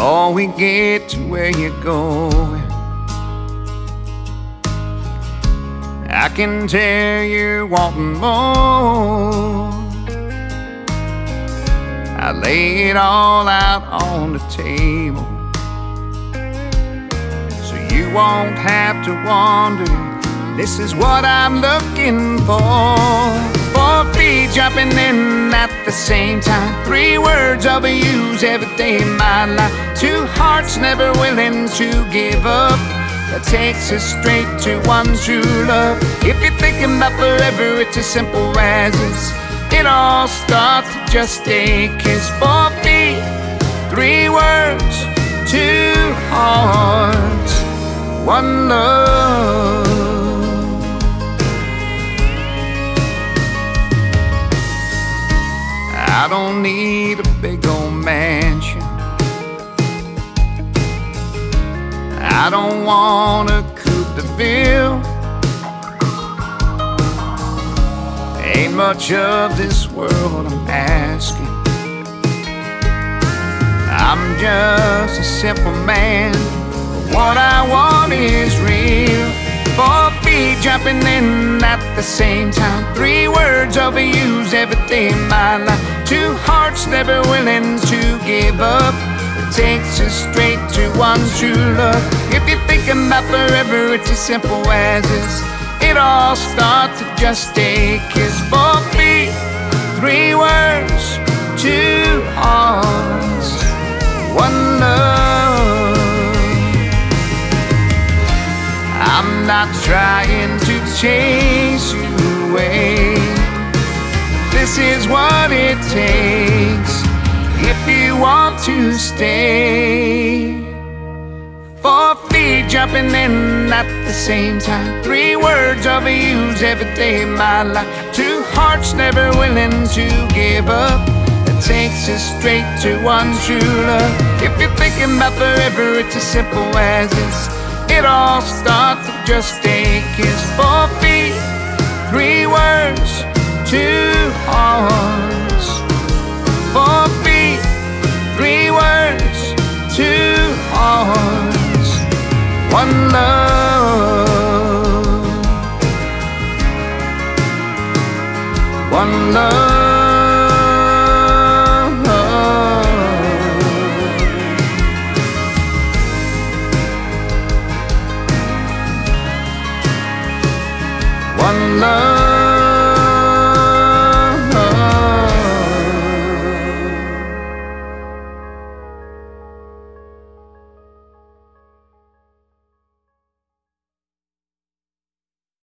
before we get to where you're going. I can tell you're more. I lay it all out on the table. So you won't have to wonder. This is what I'm looking for. Four feet jumping in at the same time. Three words I'll be used every day in my life. Two hearts never willing to give up. That takes us straight to one true love. If you're thinking about forever, it's as simple as this. It all starts with just a kiss. Four feet, three words, two hearts, one love. I don't need a big old mansion. I don't want a coupe de ville. Ain't much of this world I'm asking. I'm just a simple man. What I want is jumping at the same time. Three words overused every day in my life. Two hearts never willing to give up. It takes us straight to one true love. If you're thinking about forever, it's as simple as this. It all starts with just a kiss. Four feet, three words, two hearts, one not trying to chase you away. This is what it takes if you want to stay. Four feet jumping in at the same time. Three words overused every day in my life. Two hearts never willing to give up. That takes us straight to one true love. If you're thinking about forever, it's as simple as this. It all starts with just a kiss. Four feet, three words, two hearts. Four feet, three words, two hearts. One love, one love. Love.